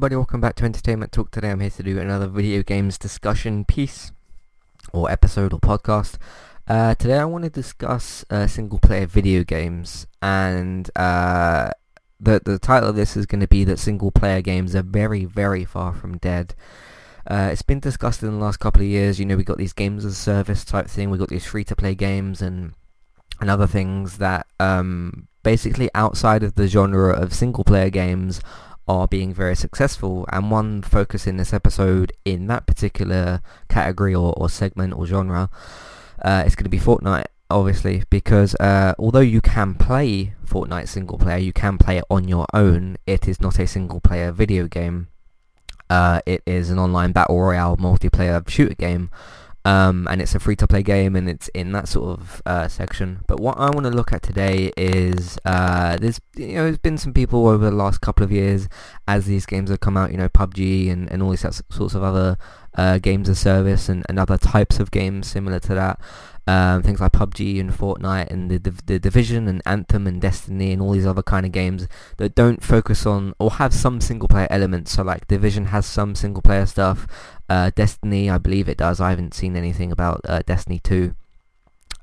everybody, welcome back to Entertainment Talk. Today I'm here to do another video games discussion piece, or episode, or podcast. Uh, today I want to discuss uh, single player video games, and uh, the, the title of this is going to be that single player games are very, very far from dead. Uh, it's been discussed in the last couple of years, you know, we got these games as a service type thing, we got these free-to-play games and, and other things that um, basically outside of the genre of single player games are being very successful and one focus in this episode in that particular category or, or segment or genre uh, is going to be Fortnite obviously because uh, although you can play Fortnite single player you can play it on your own. It is not a single player video game. Uh, it is an online battle royale multiplayer shooter game um, and it's a free-to-play game, and it's in that sort of uh, section. But what I want to look at today is uh, there's you know there's been some people over the last couple of years as these games have come out, you know PUBG and, and all these sorts of other uh, games of service and, and other types of games similar to that. Um, things like PUBG and Fortnite and the, the, the Division and Anthem and Destiny and all these other kind of games that don't focus on or have some single player elements. So like Division has some single player stuff. Uh, Destiny, I believe it does. I haven't seen anything about uh, Destiny 2.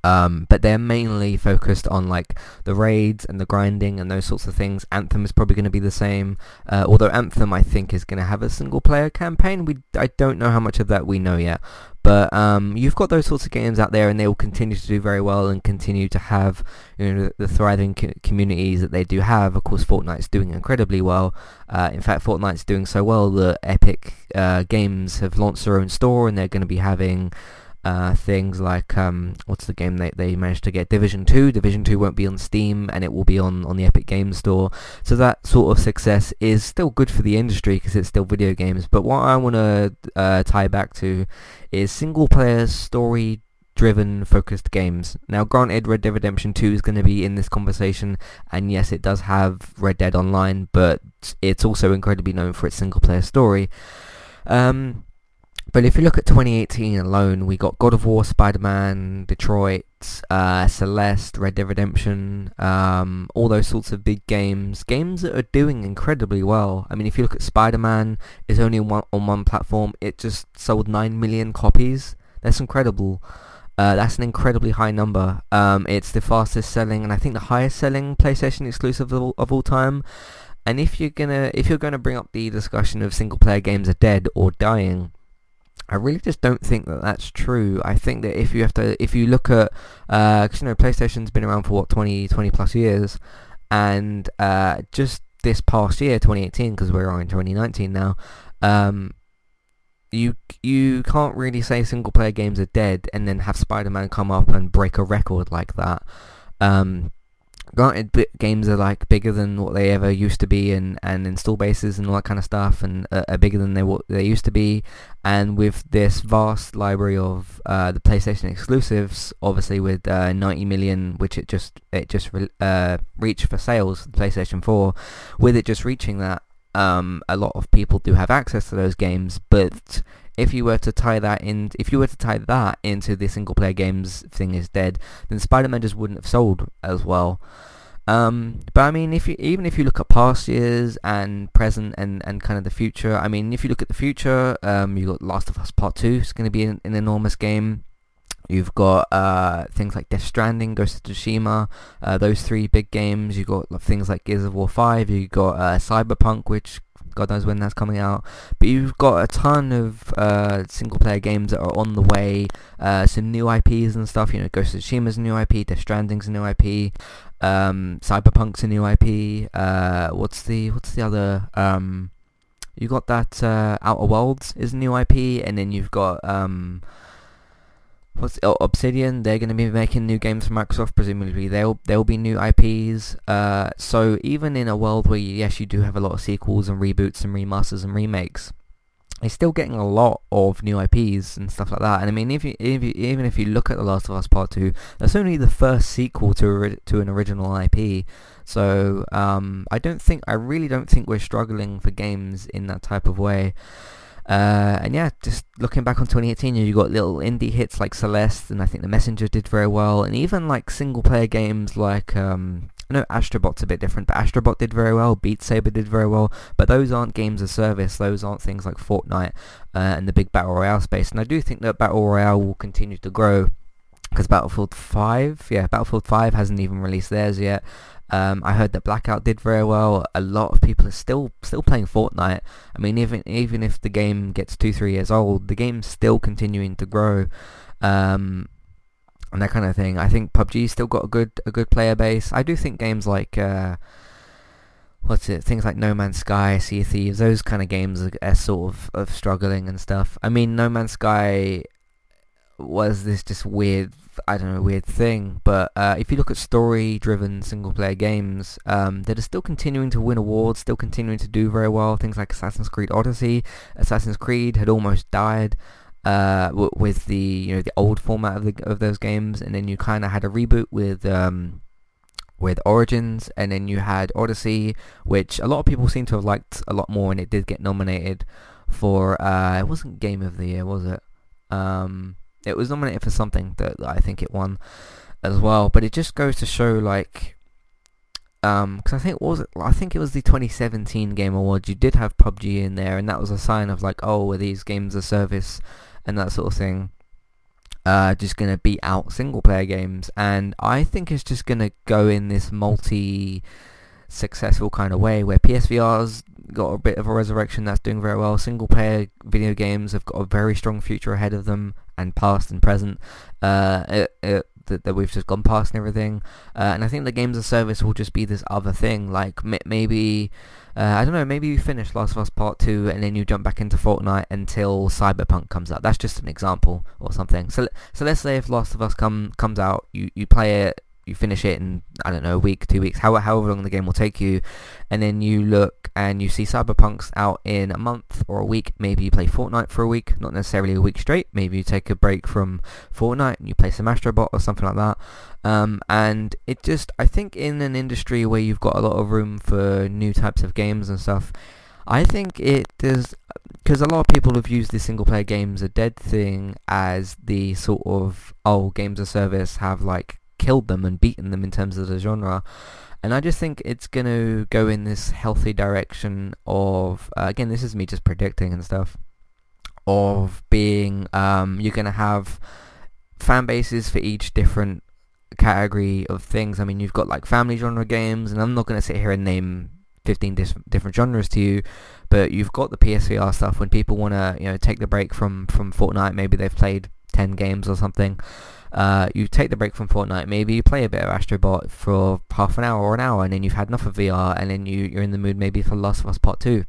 Um, but they're mainly focused on like the raids and the grinding and those sorts of things. Anthem is probably going to be the same, uh, although Anthem I think is going to have a single player campaign. We I don't know how much of that we know yet, but um, you've got those sorts of games out there, and they will continue to do very well and continue to have you know the, thriving co- communities that they do have. Of course, Fortnite's doing incredibly well. Uh, in fact, Fortnite's doing so well that Epic uh, Games have launched their own store, and they're going to be having uh, things like um, what's the game they, they managed to get Division 2 Division 2 won't be on Steam and it will be on, on the Epic Games Store so that sort of success is still good for the industry because it's still video games but what I want to uh, tie back to is single player story driven focused games. Now granted Red Dead Redemption 2 is going to be in this conversation and yes it does have Red Dead Online but it's also incredibly known for its single player story. Um, but if you look at 2018 alone, we got God of War, Spider-Man, Detroit, uh, Celeste, Red Dead Redemption, um, all those sorts of big games. Games that are doing incredibly well. I mean, if you look at Spider-Man, it's only on one, on one platform. It just sold 9 million copies. That's incredible. Uh, that's an incredibly high number. Um, it's the fastest selling and I think the highest selling PlayStation exclusive of all, of all time. And if you're gonna if you're gonna bring up the discussion of single player games are dead or dying, I really just don't think that that's true. I think that if you have to, if you look at, because uh, you know, PlayStation's been around for what 20, 20 plus years, and uh, just this past year, 2018, because we're in 2019 now, um, you you can't really say single player games are dead and then have Spider-Man come up and break a record like that. Um, granted games are like bigger than what they ever used to be and, and install bases and all that kind of stuff and uh, are bigger than they what they used to be. And with this vast library of uh, the PlayStation exclusives obviously with uh, 90 million which it just it just re- uh, reached for sales the PlayStation 4 with it just reaching that um, a lot of people do have access to those games but if you were to tie that in, if you were to tie that into the single player games thing is dead, then Spider-Man just wouldn't have sold as well. Um, but I mean, if you even if you look at past years and present and, and kind of the future, I mean, if you look at the future, um, you got Last of Us Part Two. It's going to be an, an, enormous game. You've got uh, things like Death Stranding, Ghost of Tsushima, uh, those three big games. You've got things like Gears of War 5. You've got uh, Cyberpunk, which God knows when that's coming out. But you've got a ton of uh, single player games that are on the way. Uh, some new IPs and stuff. You know, Ghost of Tsushima's a new IP. Death Stranding's a new IP. Um, Cyberpunk's a new IP. Uh, what's the what's the other? Um, you got that uh, Outer Worlds is a new IP, and then you've got um, what's oh, Obsidian? They're going to be making new games for Microsoft. Presumably, they'll there'll be new IPs. Uh, so even in a world where yes, you do have a lot of sequels and reboots and remasters and remakes, it's still getting a lot of new IPs and stuff like that. And I mean, if you, if you, even if you look at The Last of Us Part Two, that's only the first sequel to to an original IP. So um, I don't think I really don't think we're struggling for games in that type of way. Uh, and yeah, just looking back on 2018, you got little indie hits like Celeste, and I think The Messenger did very well, and even like single player games like um, I know Astrobot's a bit different, but Astrobot did very well. Beat Saber did very well, but those aren't games of service. Those aren't things like Fortnite uh, and the big battle royale space. And I do think that battle royale will continue to grow because Battlefield 5, yeah, Battlefield 5 hasn't even released theirs yet. Um, I heard that Blackout did very well. A lot of people are still still playing Fortnite. I mean, even even if the game gets two three years old, the game's still continuing to grow. Um, and that kind of thing. I think PUBG still got a good a good player base. I do think games like uh, what's it, things like No Man's Sky, Sea of Thieves, those kind of games are, are sort of, of struggling and stuff. I mean, No Man's Sky was this just weird, I don't know, weird thing. But uh, if you look at story-driven single-player games um, that are still continuing to win awards, still continuing to do very well, things like Assassin's Creed Odyssey, Assassin's Creed had almost died uh, w- with the you know the old format of the of those games, and then you kind of had a reboot with um, with Origins, and then you had Odyssey, which a lot of people seem to have liked a lot more, and it did get nominated for. Uh, it wasn't Game of the Year, was it? Um, it was nominated for something that I think it won as well, but it just goes to show like um, because I think was it, I think it was the 2017 Game Awards. You did have PUBG in there, and that was a sign of like, oh, are these games a service and that sort of thing uh, just to beat out single player games and I think it's just to go in this multi successful kind of way where PSVR's got a bit of a resurrection that's doing very well. Single player video games have got a very strong future ahead of them and past and present. Uh, it, it, that, that we've just gone past and everything. Uh, and I think the games of service will just be this other thing. Like m- maybe, uh, I don't know, maybe you finish Last of Us Part 2 and then you jump back into Fortnite until Cyberpunk comes out. That's just an example or something. So so let's say if Last of Us come comes out, you, you play it, you finish it in I don't know a week, two weeks, however however long the game will take you, and then you look and you see Cyberpunk's out in a month or a week. Maybe you play Fortnite for a week, not necessarily a week straight. Maybe you take a break from Fortnite and you play some Astrobot or something like that. Um, and it just I think in an industry where you've got a lot of room for new types of games and stuff. I think it does because a lot of people have used the single player games a dead thing as the sort of oh games of service have like killed them and beaten them in terms of the genre. And I just think it's going to go in this healthy direction of, uh, again, this is me just predicting and stuff, of being, um, you're going to have fan bases for each different category of things. I mean, you've got like family genre games, and I'm not going to sit here and name 15 dis- different genres to you, but you've got the PSVR stuff when people want to, you know, take the break from, from Fortnite, maybe they've played 10 games or something, uh, you take the break from Fortnite, maybe you play a bit of Astrobot for half an hour or an hour, and then you've had enough of VR, and then you, you're in the mood maybe for Last of Us Part 2,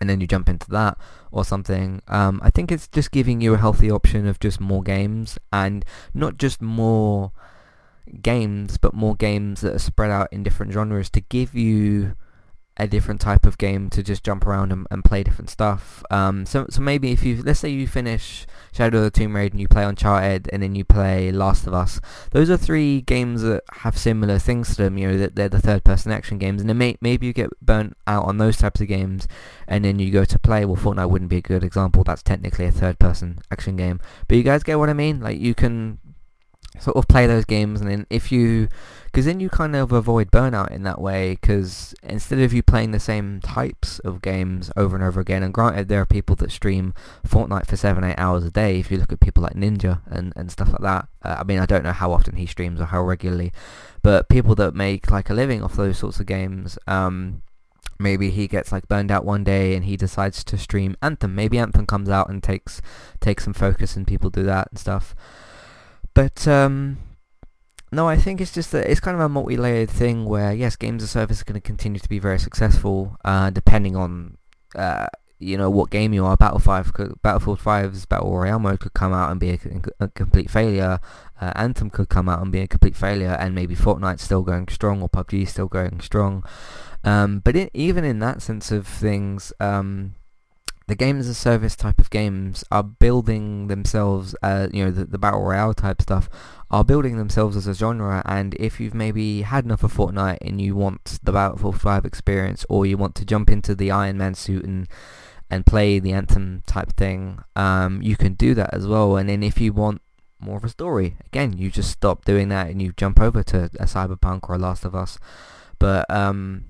and then you jump into that or something. Um, I think it's just giving you a healthy option of just more games, and not just more games, but more games that are spread out in different genres to give you a different type of game to just jump around and, and play different stuff. Um, so so maybe if you let's say you finish Shadow of the Tomb Raider and you play Uncharted and then you play Last of Us, those are three games that have similar things to them. You know that they're the third-person action games, and then may, maybe you get burnt out on those types of games, and then you go to play. Well, Fortnite wouldn't be a good example. That's technically a third-person action game, but you guys get what I mean. Like you can sort of play those games and then if you because then you kind of avoid burnout in that way because instead of you playing the same types of games over and over again and granted there are people that stream Fortnite for 7-8 hours a day if you look at people like Ninja and, and stuff like that uh, I mean I don't know how often he streams or how regularly but people that make like a living off those sorts of games um, maybe he gets like burned out one day and he decides to stream Anthem. Maybe Anthem comes out and takes takes some focus and people do that and stuff but um, no, I think it's just that it's kind of a multi-layered thing where yes, games of service are going to continue to be very successful, uh, depending on uh, you know what game you are. Battle Five, Battlefield 5's battle royale mode could come out and be a, a complete failure. Uh, Anthem could come out and be a complete failure, and maybe Fortnite's still going strong or PUBG still going strong. Um, but it, even in that sense of things, um, the games as a service type of games are building themselves, uh, you know, the, the battle royale type stuff are building themselves as a genre. And if you've maybe had enough of Fortnite and you want the Battlefield 5 experience, or you want to jump into the Iron Man suit and and play the Anthem type thing, um, you can do that as well. And then if you want more of a story. Again, you just stop doing that and you jump over to a Cyberpunk or a Last of Us. But um,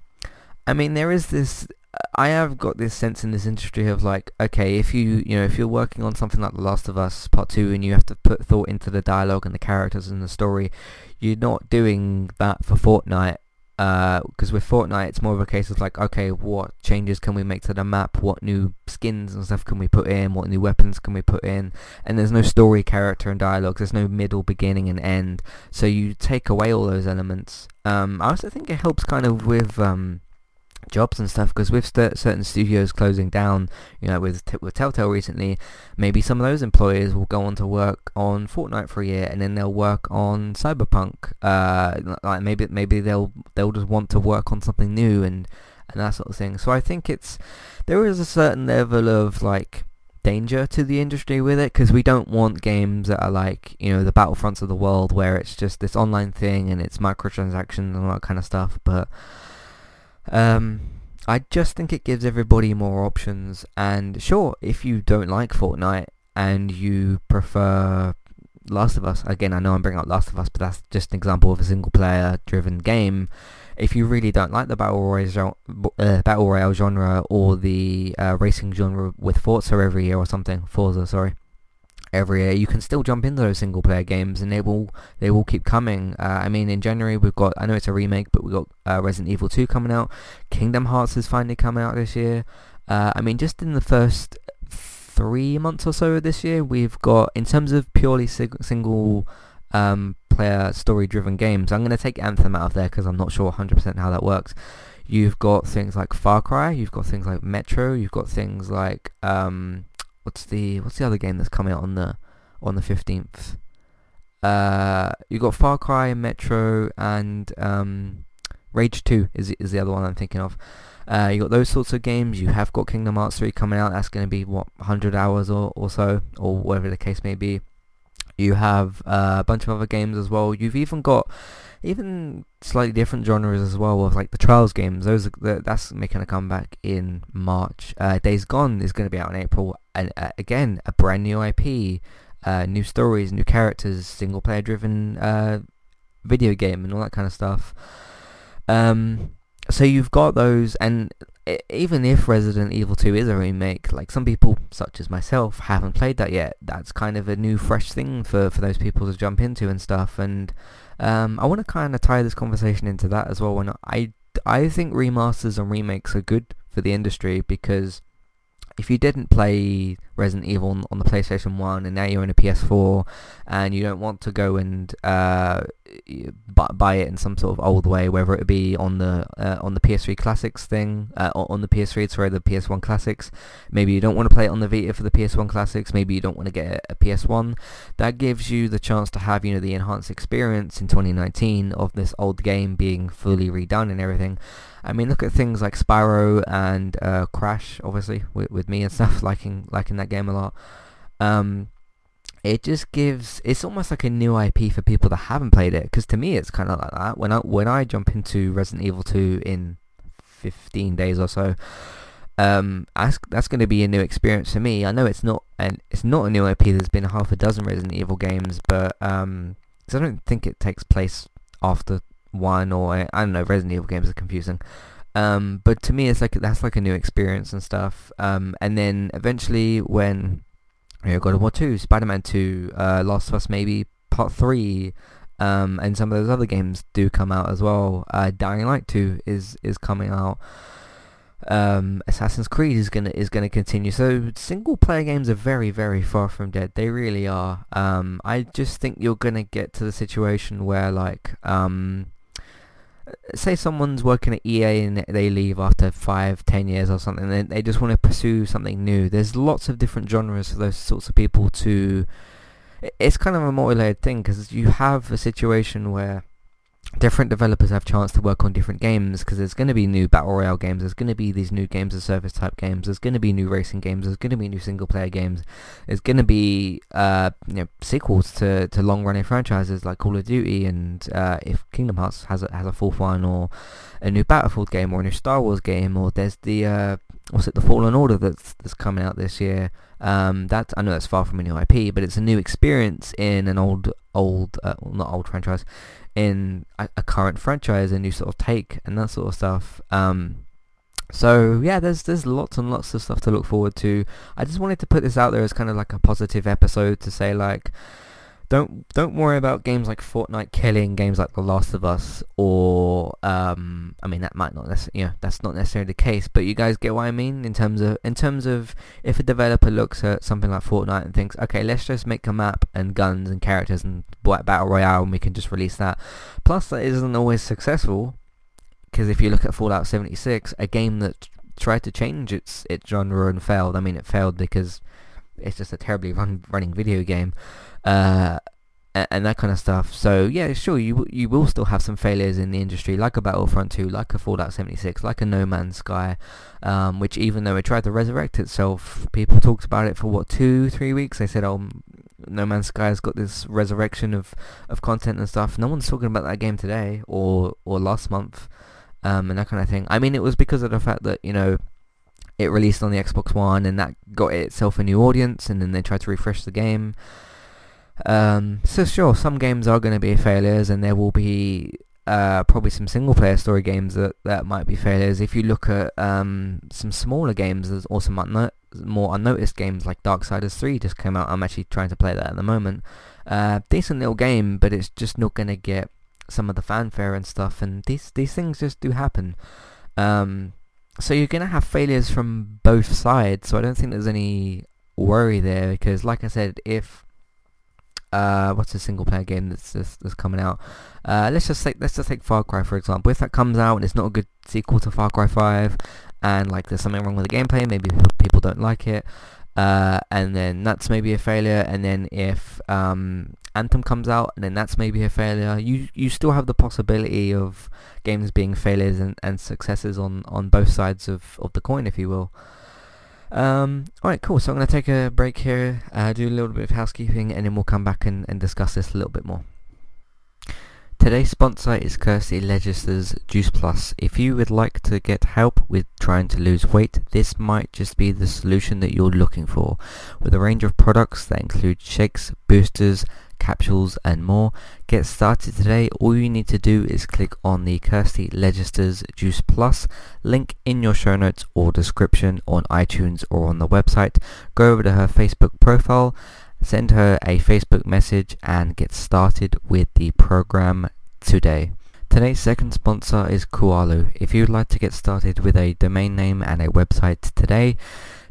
I mean, there is this. I have got this sense in this industry of like, okay, if you you know if you're working on something like The Last of Us Part Two and you have to put thought into the dialogue and the characters and the story, you're not doing that for Fortnite because uh, with Fortnite it's more of a case of like okay what changes can we make to the map? What new skins and stuff can we put in? What new weapons can we put in? And there's no story character and dialogue. There's no middle beginning and end. So you take away all those elements. Um, I also think it helps kind of with um, jobs and stuff because with st- certain studios closing down you know with t- with Telltale recently maybe some of those employers will go on to work on Fortnite for a year and then they'll work on Cyberpunk. Uh like maybe maybe they'll they'll just want to work on something new and and that sort of thing. So I think it's there is a certain level of like danger to the industry with it because we don't want games that are like you know the battlefronts of the world where it's just this online thing and it's microtransactions and all that kind of stuff but um, I just think it gives everybody more options. And sure, if you don't like Fortnite and you prefer Last of Us, again, I know I'm bringing up Last of Us, but that's just an example of a single player driven game. If you really don't like the battle royale, uh, battle royale genre or the uh, racing genre with Forza every year or something, Forza, sorry, every year, you can still jump into those single player games and they will they will keep coming. Uh, I mean, in January we've got I know it's a remake, but we've got uh, Resident Evil 2 coming out. Kingdom Hearts is finally coming out this year. Uh, I mean, just in the first three months or so of this year, we've got in terms of purely sig- single um, player story driven games. I'm going to take Anthem out of there because I'm not sure 100% how that works. You've got things like Far Cry, you've got things like Metro, you've got things like um, what's the what's the other game that's coming out on the on the fifteenth? Uh, you got Far Cry, Metro, and um, Rage Two is is the other one I'm thinking of. Uh, you got those sorts of games. You have got Kingdom Hearts 3 coming out. That's going to be what 100 hours or, or so, or whatever the case may be. You have uh, a bunch of other games as well. You've even got even slightly different genres as well with like the Trials games. Those are, that's making a comeback in March. Uh, Days Gone is going to be out in April, and uh, again a brand new IP, uh, new stories, new characters, single player driven uh, video game, and all that kind of stuff. Um, so you've got those, and even if Resident Evil 2 is a remake, like some people, such as myself, haven't played that yet. That's kind of a new, fresh thing for, for those people to jump into and stuff. And um, I want to kind of tie this conversation into that as well. When I I think remasters and remakes are good for the industry because if you didn't play Resident Evil on, on, the PlayStation 1 and now you're in a PS4 and you don't want to go and uh, buy it in some sort of old way, whether it be on the uh, on the PS3 Classics thing, uh, on the PS3, sorry, the PS1 Classics, maybe you don't want to play it on the Vita for the PS1 Classics, maybe you don't want to get a PS1, that gives you the chance to have, you know, the enhanced experience in 2019 of this old game being fully redone and everything. I mean, look at things like Spyro and uh, Crash, obviously, with, with me and stuff, liking liking that game a lot. Um, it just gives it's almost like a new IP for people that haven't played it. Because to me, it's kind of like that. When I when I jump into Resident Evil 2 in 15 days or so, um, that's, that's going to be a new experience for me. I know it's not and it's not a new IP. There's been half a dozen Resident Evil games, but um, cause I don't think it takes place after one or I don't know. Resident Evil games are confusing. Um, but to me, it's like that's like a new experience and stuff. Um, and then eventually, when you know, God of War Two, Spider-Man Two, uh, Last of Us, maybe Part Three, um, and some of those other games do come out as well. Uh, Dying Light Two is is coming out. Um, Assassin's Creed is gonna is gonna continue. So single player games are very very far from dead. They really are. Um, I just think you're gonna get to the situation where like um, say someone's working at EA and they leave after five, ten years or something, and they just want to pursue something new. There's lots of different genres for those sorts of people to. It's kind of a multi-layered thing because you have a situation where different developers have chance to work on different games because there's going to be new battle royale games there's going to be these new games of service type games there's going to be new racing games there's going to be new single player games there's going to be uh, you know, sequels to, to long running franchises like Call of Duty and uh, if Kingdom Hearts has a, has a fourth one or a new Battlefield game or a new Star Wars game or there's the uh, what's it the Fallen Order that's that's coming out this year Um, that I know that's far from a new IP, but it's a new experience in an old, old, uh, not old franchise, in a, a, current franchise, a new sort of take and that sort of stuff. Um, so yeah, there's there's lots and lots of stuff to look forward to. I just wanted to put this out there as kind of like a positive episode to say like don't don't worry about games like Fortnite killing games like The Last of Us or um, I mean that might not necessarily you know, that's not necessarily the case but you guys get what I mean in terms of in terms of if a developer looks at something like Fortnite and thinks okay let's just make a map and guns and characters and battle royale and we can just release that. Plus that isn't always successful because if you look at Fallout 76 a game that tried to change its its genre and failed I mean it failed because it's just a terribly run, running video game uh, and that kind of stuff. So yeah, sure, you you will still have some failures in the industry, like a Battlefront 2, like a Fallout 76, like a No Man's Sky, um, which even though it tried to resurrect itself, people talked about it for what two, three weeks. They said, "Oh, No Man's Sky has got this resurrection of, of content and stuff." No one's talking about that game today or or last month, um, and that kind of thing. I mean, it was because of the fact that you know it released on the Xbox One and that got itself a new audience, and then they tried to refresh the game. Um, so sure, some games are going to be failures, and there will be uh, probably some single-player story games that, that might be failures. If you look at um, some smaller games, there's also more unnoticed games like Darksiders 3 just came out. I'm actually trying to play that at the moment. Uh, decent little game, but it's just not going to get some of the fanfare and stuff, and these these things just do happen. Um, so you're going to have failures from both sides, so I don't think there's any worry there, because like I said, if uh, what's a single player game that's, that's, that's coming out? Uh, let's just take let's just take Far Cry for example. If that comes out and it's not a good sequel to Far Cry 5, and like there's something wrong with the gameplay, maybe people don't like it, uh, and then that's maybe a failure. And then if um, Anthem comes out, and then that's maybe a failure. You you still have the possibility of games being failures and, and successes on, on both sides of, of the coin, if you will. Um, alright, cool. So I'm going to take a break here, uh, do a little bit of housekeeping, and then we'll come back and, and discuss this a little bit more. Today's sponsor is Kirsty Legister's Juice Plus. If you would like to get help with trying to lose weight, this might just be the solution that you're looking for. With a range of products that include shakes, boosters, capsules and more. Get started today. All you need to do is click on the Kirsty Legister's Juice Plus link in your show notes or description on iTunes or on the website. Go over to her Facebook profile, send her a Facebook message and get started with the program today. Today's second sponsor is Kualo. If you'd like to get started with a domain name and a website today,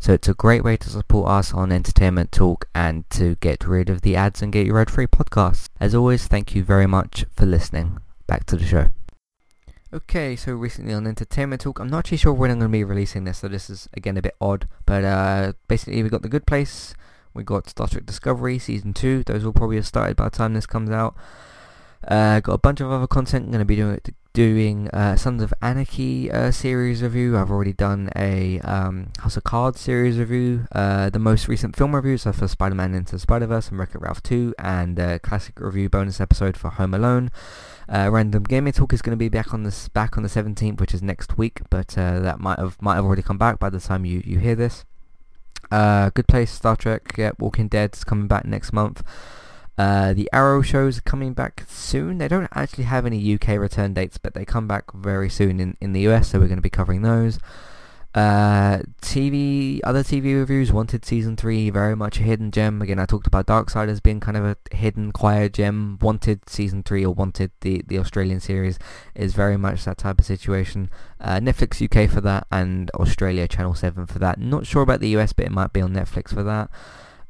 So it's a great way to support us on Entertainment Talk and to get rid of the ads and get your ad-free podcasts. As always, thank you very much for listening. Back to the show. Okay, so recently on Entertainment Talk, I'm not actually sure when I'm going to be releasing this, so this is again a bit odd, but uh, basically we got The Good Place, we got Star Trek Discovery Season 2, those will probably have started by the time this comes out. Uh, got a bunch of other content. I'm going to be doing doing uh, Sons of Anarchy uh, series review. I've already done a um, House of Cards series review. Uh, the most recent film reviews are for Spider-Man Into Spider-Verse and Wreck-It Ralph 2, and a classic review bonus episode for Home Alone. Uh, Random Gaming Talk is going to be back on this back on the 17th, which is next week, but uh, that might have might have already come back by the time you you hear this. Uh, Good Place, Star Trek, yeah, Walking Dead is coming back next month. Uh, the Arrow shows are coming back soon. They don't actually have any UK return dates, but they come back very soon in, in the US, so we're going to be covering those. Uh, TV, other TV reviews, Wanted Season 3, very much a hidden gem. Again, I talked about Darksiders being kind of a hidden, quiet gem. Wanted Season 3, or Wanted, the, the Australian series, is very much that type of situation. Uh, Netflix UK for that, and Australia Channel 7 for that. Not sure about the US, but it might be on Netflix for that.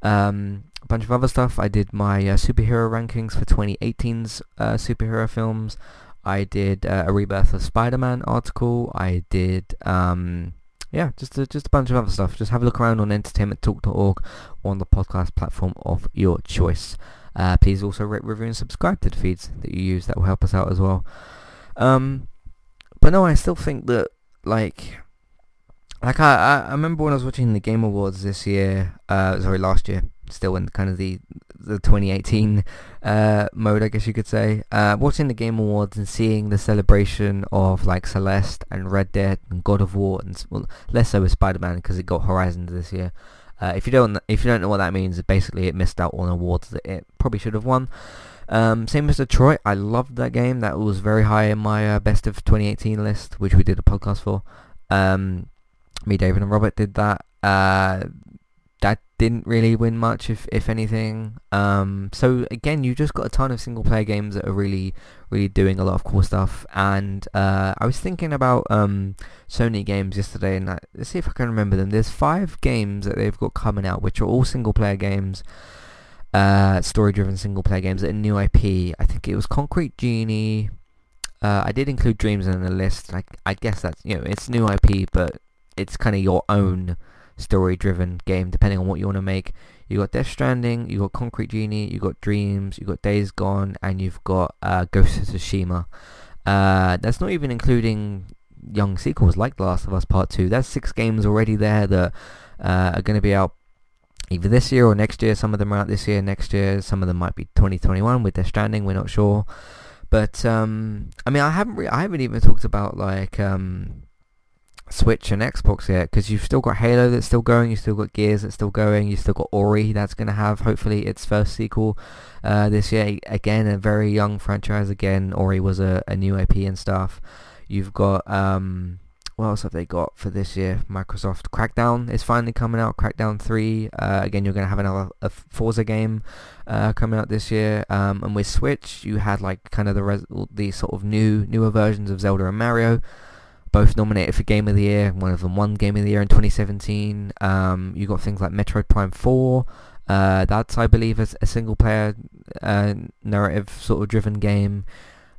Um, a bunch of other stuff. I did my uh, superhero rankings for 2018's uh, superhero films. I did uh, a Rebirth of Spider-Man article. I did... Um, yeah, just a, just a bunch of other stuff. Just have a look around on entertainmenttalk.org or on the podcast platform of your choice. Uh, please also rate, review, and subscribe to the feeds that you use. That will help us out as well. Um, but no, I still think that like, like I, I remember when I was watching the Game Awards this year. Uh, sorry, last year still in kind of the the 2018 uh, mode, I guess you could say. Uh, watching the Game Awards and seeing the celebration of like Celeste and Red Dead and God of War, and well, less so with Spider-Man because it got Horizons this year. Uh, if you don't if you don't know what that means, basically it missed out on awards that it probably should have won. Um, same as Detroit, I loved that game. That was very high in my uh, best of 2018 list, which we did a podcast for. Um, me, David, and Robert did that. Uh, didn't really win much, if if anything. Um, so again, you've just got a ton of single player games that are really, really doing a lot of cool stuff. And uh, I was thinking about um, Sony games yesterday, and I, let's see if I can remember them. There's five games that they've got coming out, which are all single player games, uh, story driven single player games are new IP. I think it was Concrete Genie. Uh, I did include Dreams in the list. Like I guess that's you know it's new IP, but it's kind of your own story-driven game, depending on what you want to make. You got Death Stranding, you got Concrete Genie, you got Dreams, you got Days Gone, and you've got uh, Ghost of Tsushima. Uh, that's not even including young sequels like The Last of Us Part 2. That's six games already there that uh, are going to be out either this year or next year. Some of them are out this year, next year. Some of them might be 2021 with Death Stranding. We're not sure. But um, I mean, I haven't re- I haven't even talked about like um, Switch and Xbox yet because you've still got Halo that's still going, you've still got Gears that's still going, you've still got Ori that's going to have hopefully its first sequel uh, this year. Again, a very young franchise. Again, Ori was a, a new IP and stuff. You've got um, what else have they got for this year? Microsoft Crackdown is finally coming out. Crackdown 3. Uh, again, you're going to have another a Forza game uh, coming out this year. Um, and with Switch, you had like kind of the res- the sort of new newer versions of Zelda and Mario both nominated for Game of the Year. One of them won Game of the Year in 2017. Um, you got things like Metroid Prime 4. Uh, that's, I believe, a, a single-player uh, narrative sort of driven game.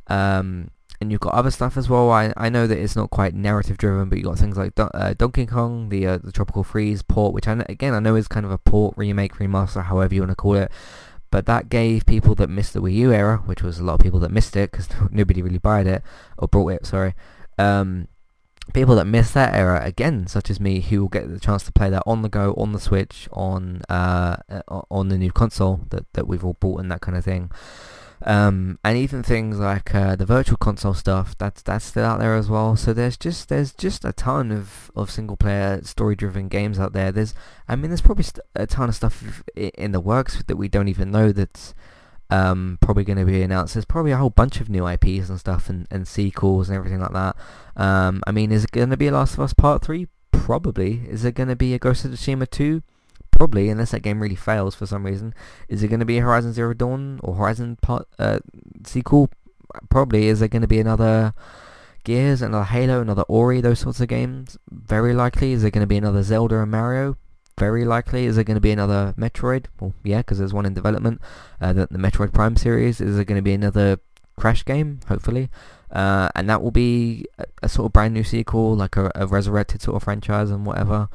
Um, and you've got other stuff as well. I, I know that it's not quite narrative driven, but you've got things like Do- uh, Donkey Kong, the uh, the Tropical Freeze port, which I again I know is kind of a port, remake, remaster, however you want to call it. But that gave people that missed the Wii U era, which was a lot of people that missed it because nobody really bought it or brought it. Sorry. Um, people that miss that era again, such as me, who will get the chance to play that on the go, on the Switch, on uh, uh, on the new console that, that we've all bought and that kind of thing. Um, and even things like uh, the virtual console stuff that's that's still out there as well. So there's just there's just a ton of, of single player story driven games out there. There's I mean there's probably a ton of stuff in the works that we don't even know that's um, probably going to be announced. There's probably a whole bunch of new IPs and stuff and, and sequels and everything like that. Um, I mean, is it going to be a Last of Us Part 3? Probably. Is it going to be a Ghost of Tsushima 2? Probably, unless that game really fails for some reason. Is it going to be Horizon Zero Dawn or Horizon Part uh, sequel? Probably. Is it going to be another Gears, another Halo, another Ori, those sorts of games? Very likely. Is it going to be another Zelda and Mario? Very likely. Is there going to be another Metroid? Well, yeah, because there's one in development. Uh, the, the Metroid Prime series. Is there going to be another Crash game? Hopefully. Uh, and that will be a, a, sort of brand new sequel, like a, a resurrected sort of franchise and whatever.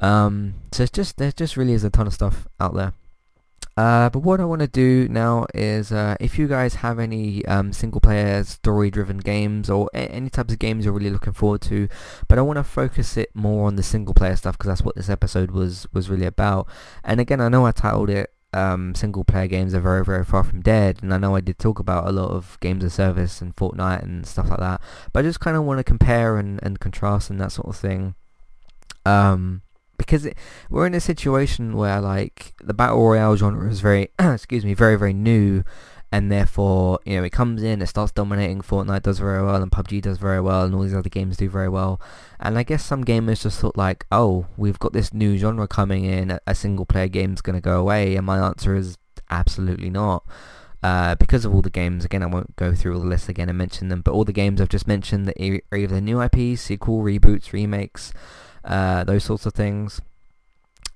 Um, so it's just there just really is a ton of stuff out there. Uh, but what I want to do now is, uh, if you guys have any um, single-player, story-driven games or a- any types of games you're really looking forward to, but I want to focus it more on the single-player stuff because that's what this episode was was really about. And again, I know I titled it um, single-player games are very, very far from dead, and I know I did talk about a lot of games of service and Fortnite and stuff like that, but I just kind of want to compare and, and contrast and that sort of thing. Um, because it, we're in a situation where like the battle royale genre is very excuse me very very new and therefore you know it comes in, it starts dominating. Fortnite does very well, and PUBG does very well, and all these other games do very well. And I guess some gamers just thought like, oh, we've got this new genre coming in, a single player game's going to go away, and my answer is absolutely not. Uh, because of all the games, again, I won't go through all the lists again and mention them, but all the games I've just mentioned that are either new IPs, sequel, reboots, remakes, uh, those sorts of things.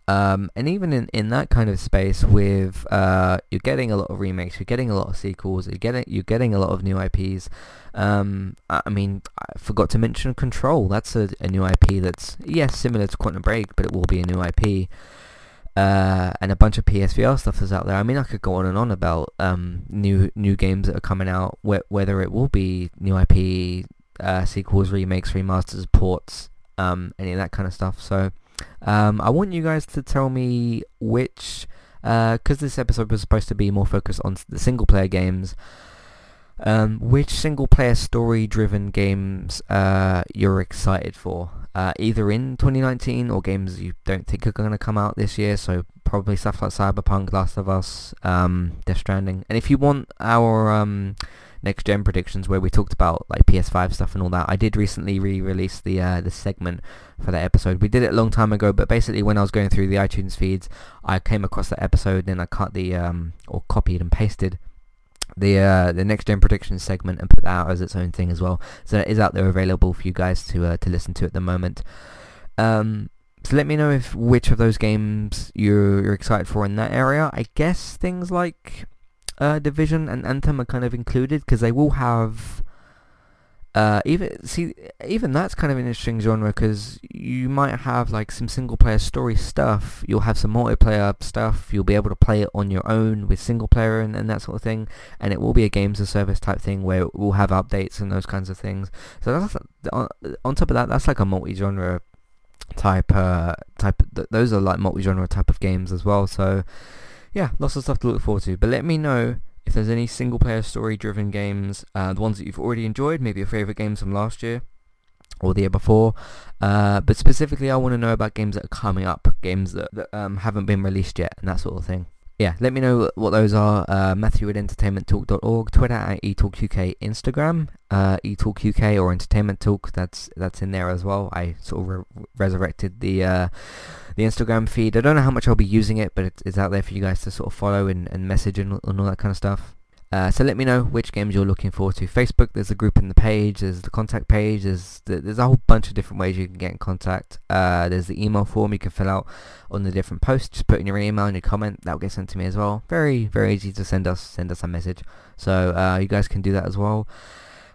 Um, and even in, in that kind of space, with uh, you're getting a lot of remakes, you're getting a lot of sequels, you're getting you're getting a lot of new IPs. Um, I mean, I forgot to mention Control. That's a, a new IP that's yes similar to Quantum Break, but it will be a new IP. Uh, and a bunch of PSVR stuff is out there. I mean, I could go on and on about um, new new games that are coming out, wh- whether it will be new IP, uh, sequels, remakes, remasters, ports, um, any of that kind of stuff. So um, I want you guys to tell me which, because uh, this episode was supposed to be more focused on the single player games, um, which single player story driven games uh, you're excited for. Uh, either in 2019 or games you don't think are going to come out this year, so probably stuff like Cyberpunk, Last of Us, um, Death Stranding. And if you want our um, next gen predictions where we talked about like PS5 stuff and all that. I did recently re-release the uh, the segment for that episode. We did it a long time ago, but basically when I was going through the iTunes feeds, I came across that episode and then I cut the um or copied and pasted the uh, the next gen predictions segment and put that out as its own thing as well. So it is out there available for you guys to uh, to listen to at the moment. Um, so let me know if which of those games you're, you're excited for in that area. I guess things like uh, Division and Anthem are kind of included because they will have uh, even see even that's kind of an interesting genre because you might have like some single player story stuff you'll have some multiplayer stuff you'll be able to play it on your own with single player and, and that sort of thing and it will be a games of service type thing where we'll have updates and those kinds of things. So that's on, on top of that that's like a multi-genre type uh type th- those are like multi-genre type of games as well so yeah, lots of stuff to look forward to. But let me know if there's any single player story driven games, uh, the ones that you've already enjoyed, maybe your favourite games from last year or the year before. Uh, but specifically, I want to know about games that are coming up, games that, that um, haven't been released yet, and that sort of thing yeah, let me know what those are. Uh, Matthew at entertainmenttalk.org, Twitter at eTalkUK, Instagram uh, eTalkUK or Entertainment Talk. That's that's in there as well. I sort of re- resurrected the uh, the Instagram feed. I don't know how much I'll be using it, but it's, it's out there for you guys to sort of follow and, and message and, and all that kind of stuff. Uh, so let me know which games you're looking forward to. Facebook, there's a group in the page, there's the contact page, there's the, there's a whole bunch of different ways you can get in contact. Uh, there's the email form you can fill out on the different posts. Just put in your email and your comment, that'll get sent to me as well. Very, very easy to send us send us a message. So uh, you guys can do that as well.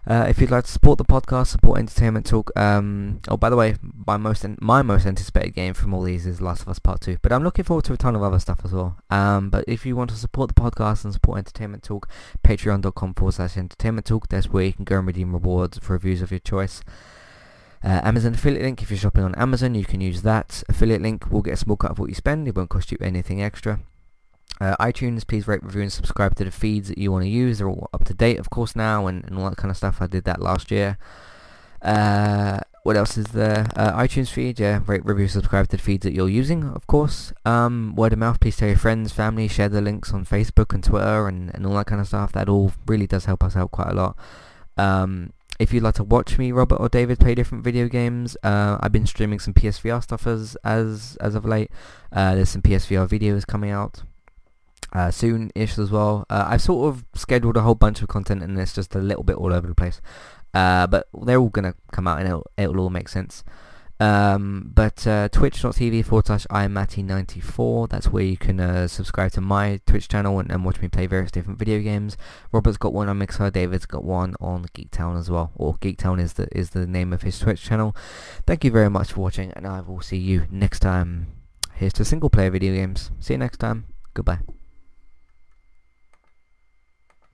Uh, if you'd like to support the podcast, support Entertainment Talk. Um, oh, by the way, my most my most anticipated game from all these is Last of Us Part Two, but I'm looking forward to a ton of other stuff as well. Um, but if you want to support the podcast and support Entertainment Talk, Patreon.com forward slash Entertainment Talk. That's where you can go and redeem rewards for reviews of your choice. Uh, Amazon affiliate link. If you're shopping on Amazon, you can use that affiliate link. We'll get a small cut of what you spend. It won't cost you anything extra. Uh, iTunes, please rate, review, and subscribe to the feeds that you want to use. They're all up to date, of course, now, and, and all that kind of stuff. I did that last year. Uh, what else is there? Uh, iTunes feed, yeah, rate, review, subscribe to the feeds that you're using, of course. Um, word of mouth, please tell your friends, family, share the links on Facebook and Twitter and, and all that kind of stuff. That all really does help us out quite a lot. Um, if you'd like to watch me, Robert or David, play different video games, uh, I've been streaming some PSVR stuff as as as of late. Uh, there's some PSVR videos coming out uh, soon-ish as well. Uh, I've sort of scheduled a whole bunch of content and it's just a little bit all over the place. Uh, but they're all going to come out and it'll, it'll all make sense. Um, but uh, twitch.tv forward slash imatty94, that's where you can uh, subscribe to my Twitch channel and, and, watch me play various different video games. Robert's got one on Mixer, David's got one on Geektown as well, or Geektown is the, is the name of his Twitch channel. Thank you very much for watching and I will see you next time. Here's to single player video games. See you next time. Goodbye.